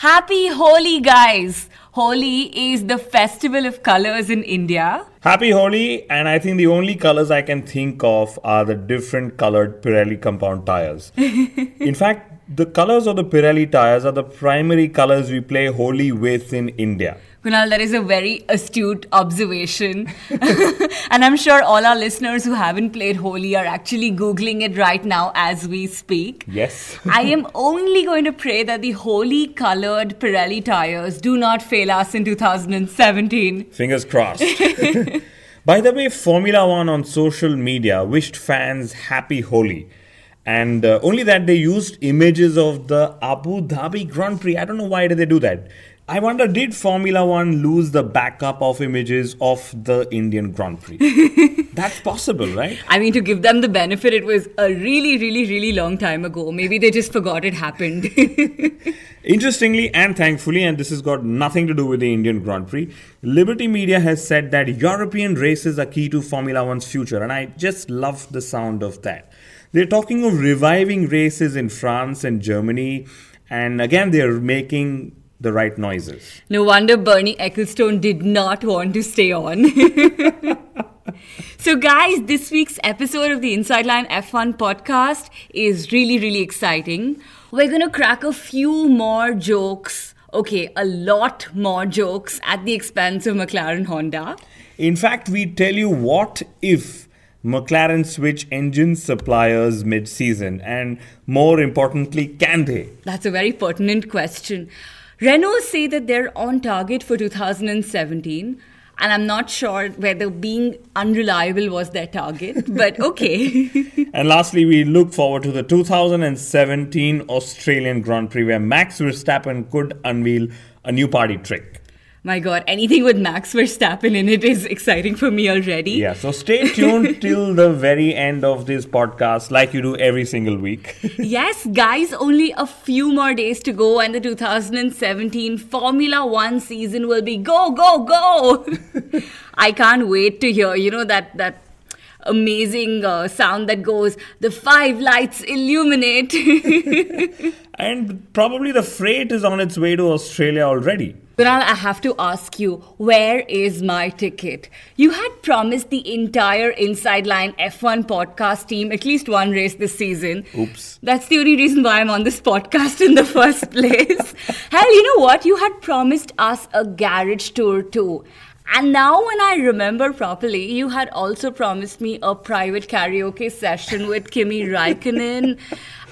Happy Holi, guys! Holi is the festival of colors in India. Happy Holi, and I think the only colors I can think of are the different colored Pirelli compound tires. in fact, the colors of the Pirelli tires are the primary colors we play Holi with in India. Kunal, that is a very astute observation. and I'm sure all our listeners who haven't played Holi are actually Googling it right now as we speak. Yes. I am only going to pray that the Holi colored Pirelli tires do not fail us in 2017. Fingers crossed. By the way, Formula One on social media wished fans happy Holi. And uh, only that they used images of the Abu Dhabi Grand Prix. I don't know why did they do that. I wonder, did Formula One lose the backup of images of the Indian Grand Prix? That's possible, right? I mean, to give them the benefit, it was a really, really, really long time ago. Maybe they just forgot it happened. Interestingly and thankfully, and this has got nothing to do with the Indian Grand Prix, Liberty Media has said that European races are key to Formula One's future, and I just love the sound of that. They're talking of reviving races in France and Germany, and again, they're making the right noises. No wonder Bernie Ecclestone did not want to stay on. so, guys, this week's episode of the Inside Line F1 podcast is really, really exciting. We're going to crack a few more jokes. Okay, a lot more jokes at the expense of McLaren Honda. In fact, we tell you what if McLaren switch engine suppliers mid season, and more importantly, can they? That's a very pertinent question. Renault say that they're on target for 2017 and I'm not sure whether being unreliable was their target, but okay. and lastly, we look forward to the 2017 Australian Grand Prix where Max Verstappen could unveil a new party trick my god, anything with Max Verstappen in it is exciting for me already. Yeah, so stay tuned till the very end of this podcast, like you do every single week. yes, guys, only a few more days to go, and the 2017 Formula One season will be go, go, go. I can't wait to hear, you know, that, that amazing uh, sound that goes, the five lights illuminate. And probably the freight is on its way to Australia already. Kunal, I have to ask you, where is my ticket? You had promised the entire Inside Line F1 podcast team at least one race this season. Oops. That's the only reason why I'm on this podcast in the first place. Hell, you know what? You had promised us a garage tour too. And now, when I remember properly, you had also promised me a private karaoke session with Kimi Raikkonen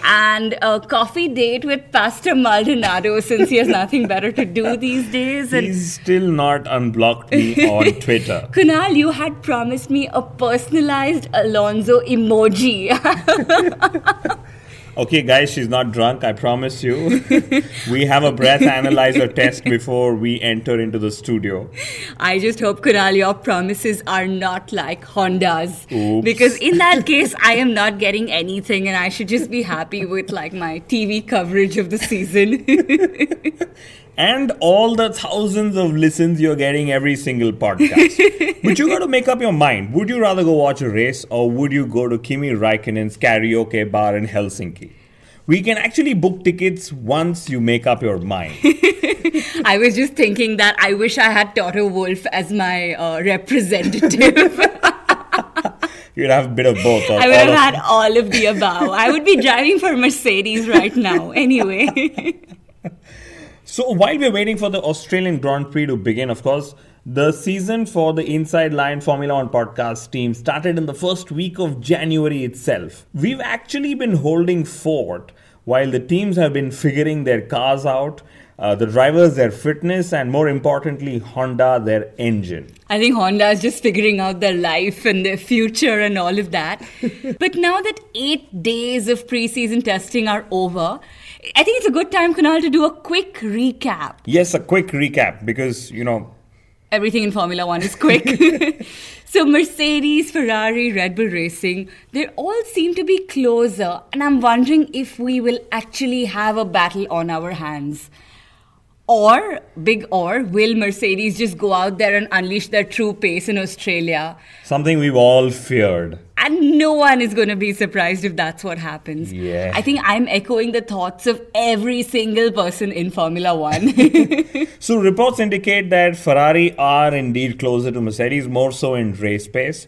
and a coffee date with Pastor Maldonado since he has nothing better to do these days. And He's still not unblocked me on Twitter. Kunal, you had promised me a personalized Alonso emoji. Okay, guys, she's not drunk, I promise you. we have a breath analyzer test before we enter into the studio. I just hope, Kunal, your promises are not like Honda's. Oops. Because in that case, I am not getting anything and I should just be happy with like my TV coverage of the season. and all the thousands of listens you're getting every single podcast. but you got to make up your mind. Would you rather go watch a race or would you go to Kimi Raikkonen's karaoke bar in Helsinki? We can actually book tickets once you make up your mind. I was just thinking that I wish I had Toto Wolff as my uh, representative. You'd have a bit of both. I would have had all of the above. I would be driving for Mercedes right now, anyway. So while we're waiting for the Australian Grand Prix to begin, of course, the season for the Inside Line Formula One podcast team started in the first week of January itself. We've actually been holding fort while the teams have been figuring their cars out. uh, the drivers their fitness, and more importantly, Honda their engine. I think Honda is just figuring out their life and their future and all of that. but now that eight days of preseason testing are over, I think it's a good time, Kunal, to do a quick recap. Yes, a quick recap because, you know, everything in Formula One is quick. so, Mercedes, Ferrari, Red Bull Racing, they all seem to be closer. And I'm wondering if we will actually have a battle on our hands. Or, big or, will Mercedes just go out there and unleash their true pace in Australia? Something we've all feared. And no one is going to be surprised if that's what happens. Yeah. I think I'm echoing the thoughts of every single person in Formula One. so, reports indicate that Ferrari are indeed closer to Mercedes, more so in race pace.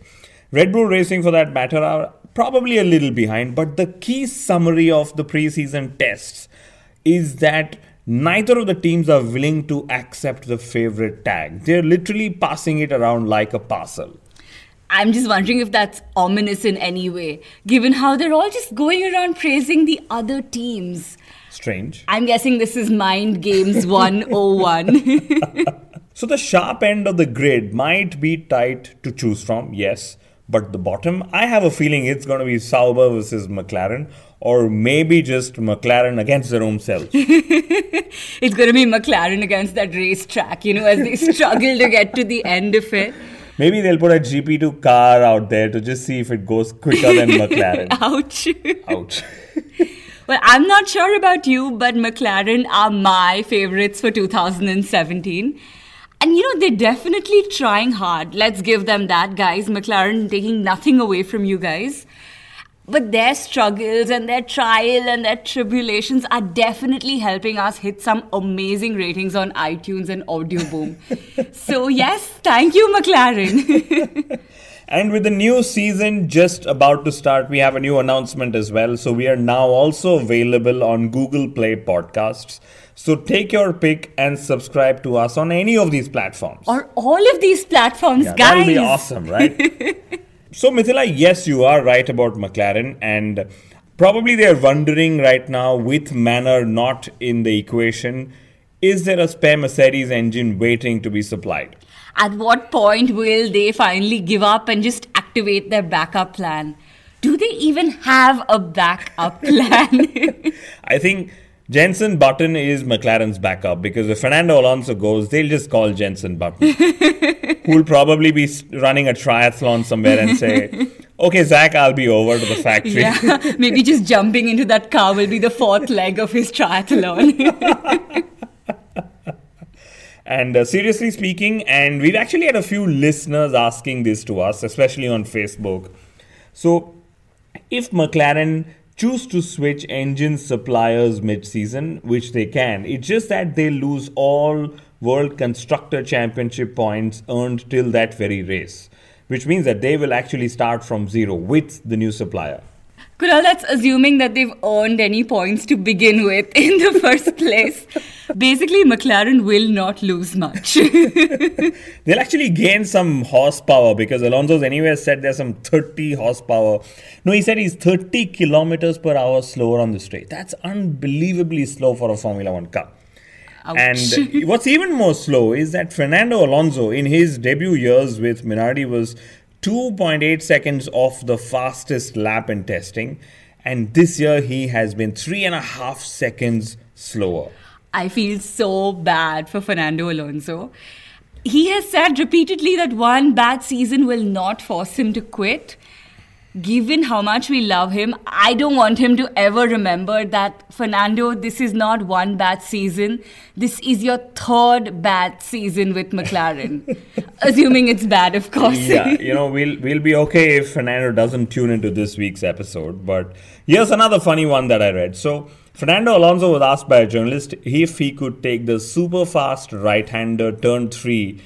Red Bull Racing, for that matter, are probably a little behind, but the key summary of the preseason tests is that neither of the teams are willing to accept the favorite tag. They're literally passing it around like a parcel. I'm just wondering if that's ominous in any way, given how they're all just going around praising the other teams. Strange. I'm guessing this is Mind Games 101. so the sharp end of the grid might be tight to choose from, yes. But the bottom, I have a feeling it's going to be Sauber versus McLaren, or maybe just McLaren against their own self. it's going to be McLaren against that racetrack, you know, as they struggle to get to the end of it. Maybe they'll put a GP2 car out there to just see if it goes quicker than McLaren. Ouch. Ouch. well, I'm not sure about you, but McLaren are my favorites for 2017. And you know, they're definitely trying hard. Let's give them that, guys. McLaren taking nothing away from you guys. But their struggles and their trial and their tribulations are definitely helping us hit some amazing ratings on iTunes and Audio Boom. so, yes, thank you, McLaren. and with the new season just about to start, we have a new announcement as well. So, we are now also available on Google Play Podcasts. So take your pick and subscribe to us on any of these platforms. Or all of these platforms, yeah, guys. That would be awesome, right? so, Mithila, yes, you are right about McLaren, and probably they're wondering right now with Manor not in the equation, is there a spare Mercedes engine waiting to be supplied? At what point will they finally give up and just activate their backup plan? Do they even have a backup plan? I think Jenson Button is McLaren's backup because if Fernando Alonso goes, they'll just call Jenson Button, who'll probably be running a triathlon somewhere and say, Okay, Zak, I'll be over to the factory. Yeah, maybe just jumping into that car will be the fourth leg of his triathlon. and uh, seriously speaking, and we've actually had a few listeners asking this to us, especially on Facebook. So, if McLaren choose to switch engine suppliers mid-season, which they can. It's just that they lose all World Constructor Championship points earned till that very race, which means that they will actually start from zero with the new supplier. Kunal, that's assuming that they've earned any points to begin with in the first place. Basically, McLaren will not lose much. They'll actually gain some horsepower because Alonso's anyway said there's some 30 horsepower. No, he said he's 30 kilometers per hour slower on the straight. That's unbelievably slow for a Formula One car. Ouch. And what's even more slow is that Fernando Alonso, in his debut years with Minardi, was 2.8 seconds off the fastest lap in testing. And this year he has been three and a half seconds slower. I feel so bad for Fernando Alonso. He has said repeatedly that one bad season will not force him to quit given how much we love him, I don't want him to ever remember that, Fernando, this is not one bad season. This is your third bad season with McLaren. Assuming it's bad, of course. yeah, you know, we'll, we'll be okay if Fernando doesn't tune into this week's episode. But here's another funny one that I read. So, Fernando Alonso was asked by a journalist if he could take the super fast right hander turn three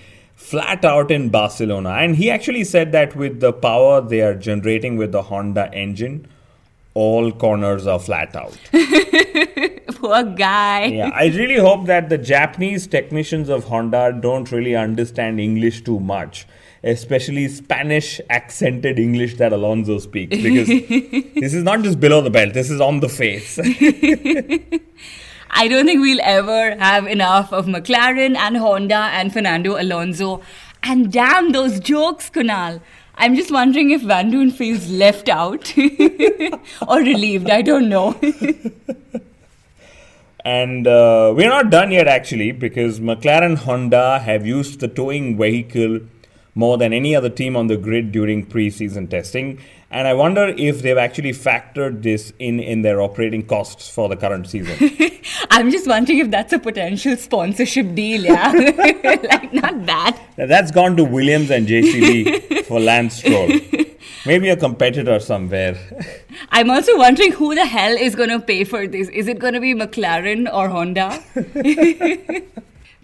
flat out in Barcelona. And he actually said that with the power they are generating with the Honda engine, all corners are flat out. Poor guy. Yeah, I really hope that the Japanese technicians of Honda don't really understand English too much, especially Spanish accented English that Alonso speaks, because this is not just below the belt, this is on the face. I don't think we'll ever have enough of McLaren and Honda and Fernando Alonso. And damn those jokes, Kunal. I'm just wondering if Vandoorne feels left out or relieved. I don't know. and uh, we're not done yet, actually, because McLaren Honda have used the towing vehicle more than any other team on the grid during preseason testing. And I wonder if they've actually factored this in in their operating costs for the current season. I'm just wondering if that's a potential sponsorship deal, yeah? like, not bad. Now, that's gone to Williams and JCB for Lance Stroll. Maybe a competitor somewhere. I'm also wondering who the hell is going to pay for this. Is it going to be McLaren or Honda?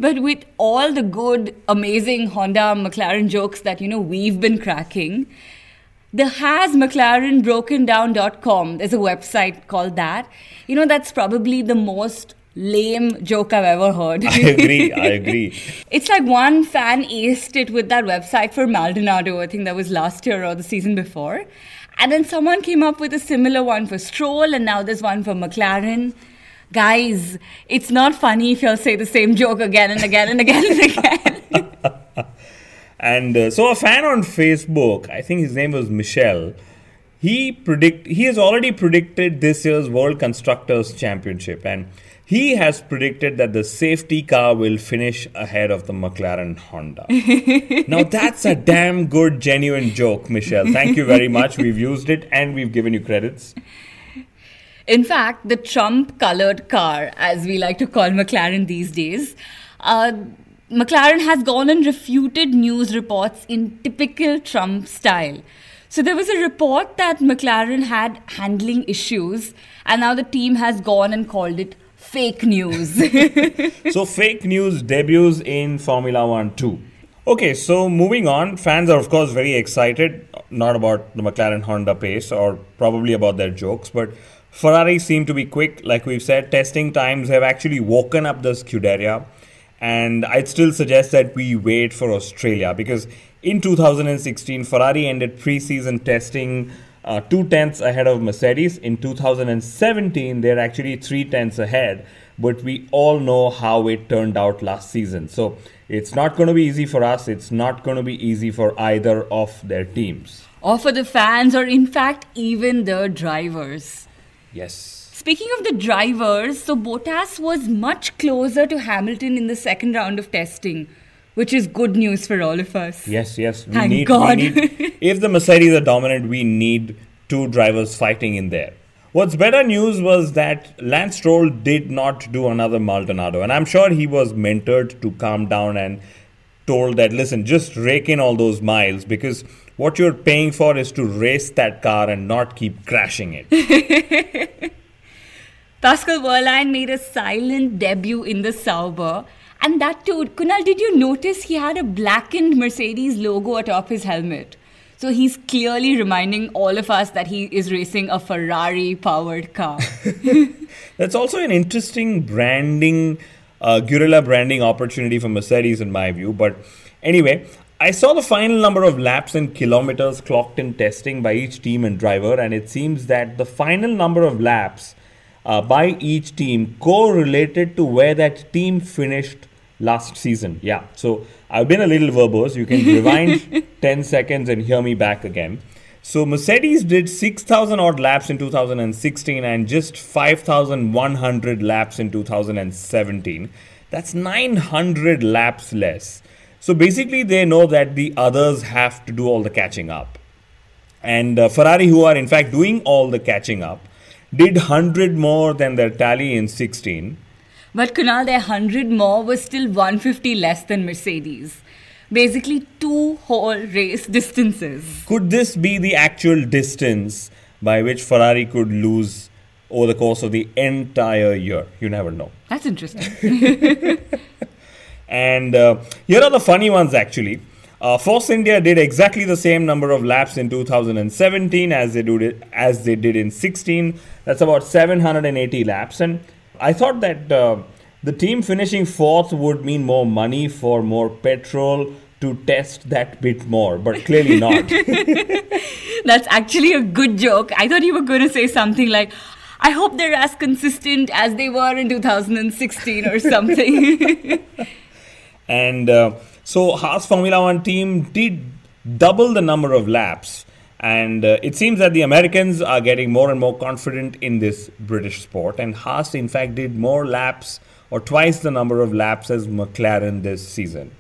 but with all the good, amazing Honda McLaren jokes that, you know, we've been cracking, the has McLaren broken down.com, there's a website called that. You know, that's probably the most lame joke I've ever heard. I agree. I agree. it's like one fan aced it with that website for Maldonado. I think that was last year or the season before. And then someone came up with a similar one for Stroll, and now there's one for McLaren. Guys, it's not funny if you'll say the same joke again and again and again and again. and uh, so a fan on Facebook, I think his name was Michelle, he predict he has already predicted this year's World Constructors Championship and he has predicted that the safety car will finish ahead of the McLaren Honda. now, that's a damn good, genuine joke, Michelle. Thank you very much. We've used it and we've given you credits. In fact, the Trump colored car, as we like to call McLaren these days, uh, McLaren has gone and refuted news reports in typical Trump style. So there was a report that McLaren had handling issues, and now the team has gone and called it fake news. so, fake news debuts in Formula One too. Okay, so moving on, fans are of course very excited, not about the McLaren Honda pace or probably about their jokes, but Ferrari seem to be quick. Like we've said, testing times have actually woken up the Scuderia, and I'd still suggest that we wait for Australia because in 2016, Ferrari ended preseason testing uh, two tenths ahead of Mercedes. In 2017, they're actually three tenths ahead. But we all know how it turned out last season. So it's not going to be easy for us. It's not going to be easy for either of their teams. Or for the fans, or in fact, even the drivers. Yes. Speaking of the drivers, so Bottas was much closer to Hamilton in the second round of testing which is good news for all of us. Yes, yes. We Thank need, God. We need, if the Mercedes are dominant, we need two drivers fighting in there. What's better news was that Lance Stroll did not do another Maldonado, and I'm sure he was mentored to calm down and told that listen, just rake in all those miles because what you're paying for is to race that car and not keep crashing it. Pascal Wehrlein made a silent debut in the Sauber and that too, Kunal, did you notice he had a blackened Mercedes logo atop his helmet? So he's clearly reminding all of us that he is racing a Ferrari powered car. That's also an interesting branding, uh, guerrilla branding opportunity for Mercedes, in my view. But anyway, I saw the final number of laps and kilometers clocked in testing by each team and driver, and it seems that the final number of laps uh, by each team correlated to where that team finished last season. Yeah. So I've been a little verbose. You can rewind 10 seconds and hear me back again. So Mercedes did 6,000 odd laps in 2016 and just 5,100 laps in 2017. That's 900 laps less. So basically, they know that the others have to do all the catching up. And uh, Ferrari, who are in fact doing all the catching up, did 100 more than their tally in 16 but Kunal, their 100 more was still 150 less than Mercedes. Basically, two whole race distances. Could this be the actual distance by which Ferrari could lose over the course of the entire year? You never know. That's interesting. and uh, here are the funny ones actually. Uh, Force India did exactly the same number of laps in 2017 as they did as they did in 16. That's about 780 laps, and I thought that uh, the team finishing fourth would mean more money for more petrol to test that bit more, but clearly not. That's actually a good joke. I thought you were going to say something like, I hope they're as consistent as they were in 2016 or something. and uh, so Haas Formula One team did double the number of laps. And uh, it seems that the Americans are getting more and more confident in this British sport. And Haas, in fact, did more laps or twice the number of laps as McLaren this season.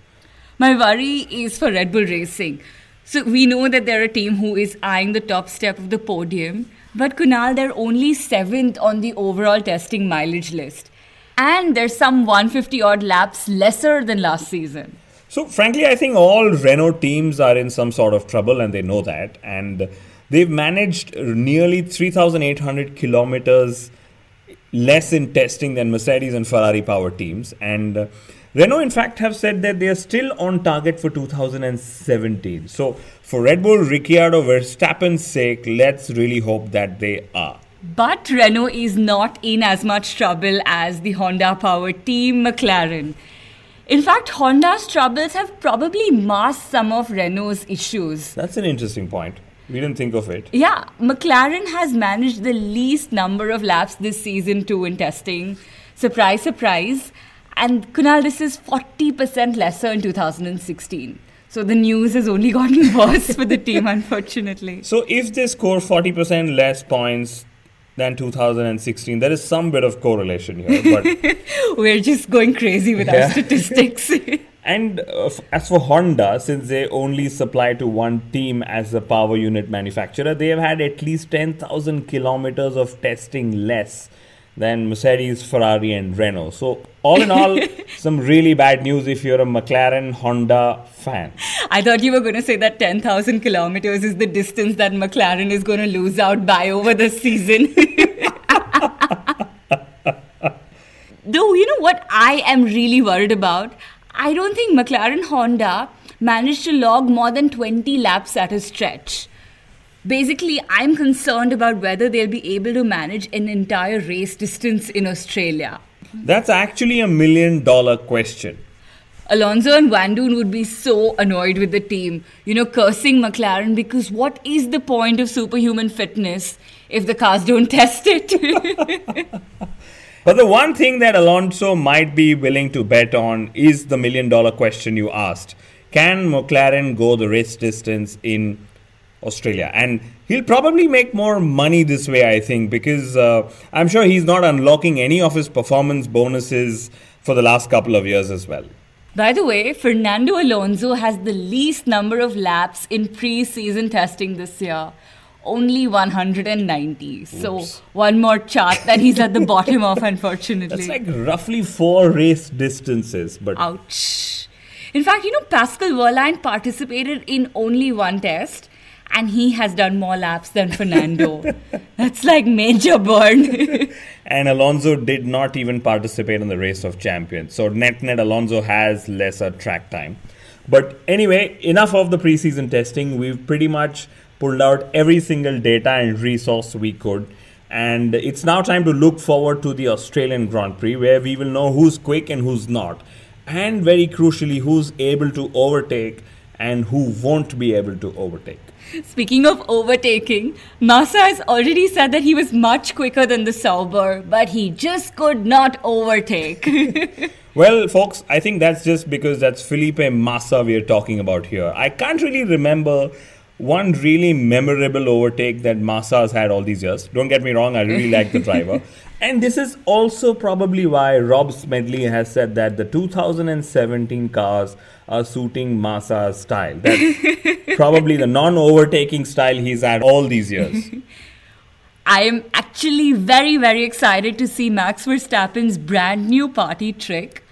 My worry is for Red Bull Racing. So we know that they're a team who is eyeing the top step of the podium. But Kunal, they're only seventh on the overall testing mileage list. And there's some 150 odd laps lesser than last season. So, frankly, I think all Renault teams are in some sort of trouble and they know that. And they've managed nearly 3,800 kilometers less in testing than Mercedes and Ferrari power teams. And Renault, in fact, have said that they are still on target for 2017. So, for Red Bull, Ricciardo Verstappen's sake, let's really hope that they are. But Renault is not in as much trouble as the Honda power team McLaren. In fact, Honda's troubles have probably masked some of Renault's issues. That's an interesting point. We didn't think of it. Yeah, McLaren has managed the least number of laps this season too in testing. Surprise, surprise. And Kunal, this is 40% lesser in 2016. So the news has only gotten worse for the team, unfortunately. So if they score 40% less points, than 2016. There is some bit of correlation here, but we're just going crazy with yeah. our statistics. and uh, as for Honda, since they only supply to one team as a power unit manufacturer, they have had at least 10,000 kilometers of testing less than Mercedes, Ferrari, and Renault. So, all in all, some really bad news if you're a McLaren Honda fan. I thought you were going to say that 10,000 kilometers is the distance that McLaren is going to lose out by over the season. Though, you know what I am really worried about? I don't think McLaren Honda managed to log more than 20 laps at a stretch. Basically, I'm concerned about whether they'll be able to manage an entire race distance in Australia. That's actually a million dollar question. Alonso and Vandoorne would be so annoyed with the team, you know, cursing McLaren because what is the point of superhuman fitness if the cars don't test it? but the one thing that Alonso might be willing to bet on is the million dollar question you asked. Can McLaren go the race distance in Australia. And he'll probably make more money this way, I think, because uh, I'm sure he's not unlocking any of his performance bonuses for the last couple of years as well. By the way, Fernando Alonso has the least number of laps in pre season testing this year. Only 190. Oops. So, one more chart that he's at the bottom of, unfortunately. That's like roughly four race distances. But Ouch. In fact, you know, Pascal Wehrlein participated in only one test and he has done more laps than Fernando. That's like major burn. and Alonso did not even participate in the race of champions. So net net Alonso has lesser track time. But anyway, enough of the preseason testing. We've pretty much pulled out every single data and resource we could. And it's now time to look forward to the Australian Grand Prix where we will know who's quick and who's not. And very crucially, who's able to overtake and who won't be able to overtake. Speaking of overtaking, Massa has already said that he was much quicker than the Sauber, but he just could not overtake. well, folks, I think that's just because that's Felipe Massa we're talking about here. I can't really remember one really memorable overtake that Massa has had all these years. Don't get me wrong, I really like the driver. And this is also probably why Rob Smedley has said that the 2017 cars are suiting Massa's style. That's probably the non overtaking style he's had all these years. I am actually very, very excited to see Max Verstappen's brand new party trick.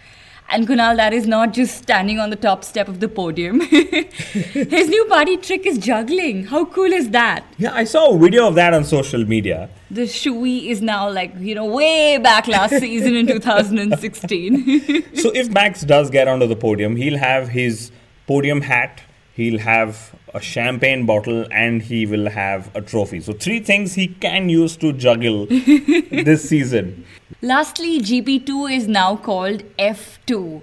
And Kunal, that is not just standing on the top step of the podium. His new party trick is juggling. How cool is that? Yeah, I saw a video of that on social media. The shoey is now like, you know, way back last season in 2016. so if Max does get onto the podium, he'll have his podium hat, he'll have a champagne bottle, and he will have a trophy. So three things he can use to juggle this season. Lastly, GP2 is now called F2.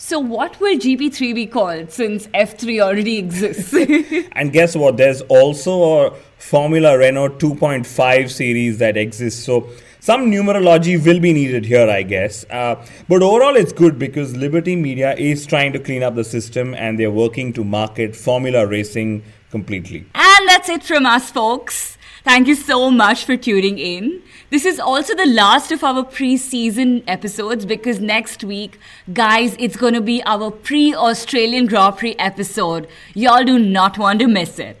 So, what will GP3 be called since F3 already exists? and guess what? There's also a Formula Renault 2.5 series that exists. So, some numerology will be needed here, I guess. Uh, but overall, it's good because Liberty Media is trying to clean up the system and they're working to market Formula racing completely. And that's it from us, folks. Thank you so much for tuning in. This is also the last of our pre-season episodes because next week, guys, it's going to be our pre-Australian Grand Prix episode. Y'all do not want to miss it.